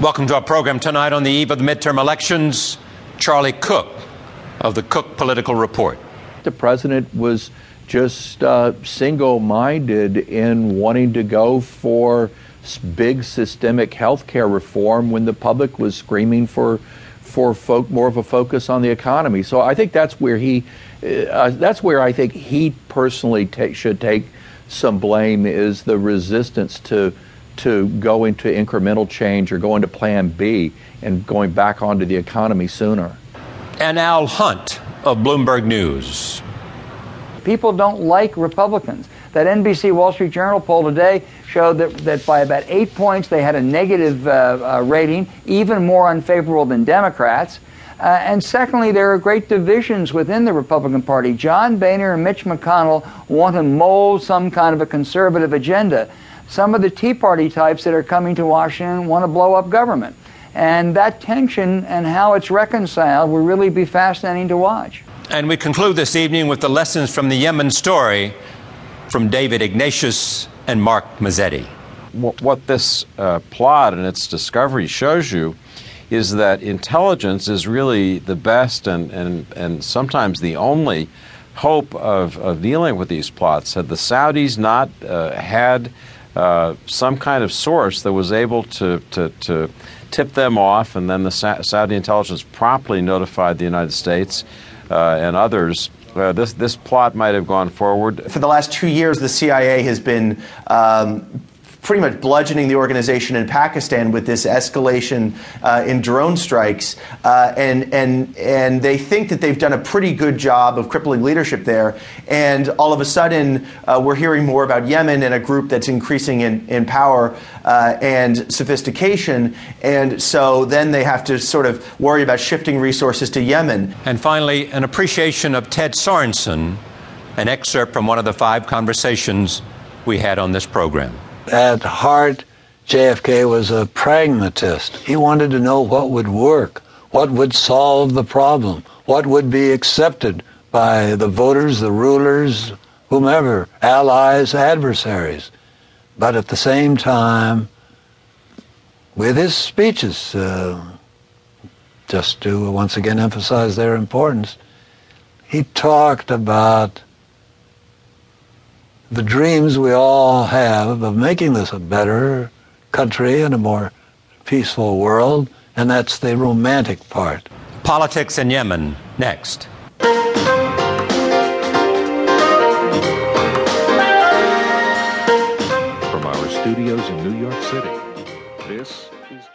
Welcome to our program tonight on the eve of the midterm elections. Charlie Cook of the Cook Political Report. The president was just uh, single minded in wanting to go for big systemic health care reform when the public was screaming for for folk, more of a focus on the economy. So I think that's where he uh, that's where I think he personally take, should take some blame is the resistance to to go into incremental change or go into Plan B and going back onto the economy sooner. And Al Hunt of Bloomberg News. People don't like Republicans. That NBC Wall Street Journal poll today showed that, that by about eight points they had a negative uh, uh, rating, even more unfavorable than Democrats. Uh, and secondly, there are great divisions within the Republican Party. John Boehner and Mitch McConnell want to mold some kind of a conservative agenda. Some of the Tea Party types that are coming to Washington want to blow up government. And that tension and how it's reconciled will really be fascinating to watch. And we conclude this evening with the lessons from the Yemen story from David Ignatius and Mark Mazzetti. What this uh, plot and its discovery shows you is that intelligence is really the best and, and, and sometimes the only hope of, of dealing with these plots. Had the Saudis not uh, had uh, some kind of source that was able to, to, to tip them off, and then the Sa- Saudi intelligence promptly notified the United States uh, and others. Uh, this this plot might have gone forward. For the last two years, the CIA has been um, pretty much bludgeoning the organization in Pakistan with this escalation uh, in drone strikes, uh, and and and they think that they've done a pretty good job of crippling leadership there. And all of a sudden, uh, we're hearing more about Yemen and a group that's increasing in in power uh, and sophistication. And so then they have to sort of worry about shifting resources to Yemen. And finally, an appreciation of Ted Sorensen, an excerpt from one of the five conversations we had on this program. At heart, JFK was a pragmatist. He wanted to know what would work, what would solve the problem, what would be accepted by the voters, the rulers, whomever, allies, adversaries. But at the same time, with his speeches, uh, just to once again emphasize their importance, he talked about the dreams we all have of making this a better country and a more peaceful world, and that's the romantic part. Politics in Yemen, next. From our studios in New York City, this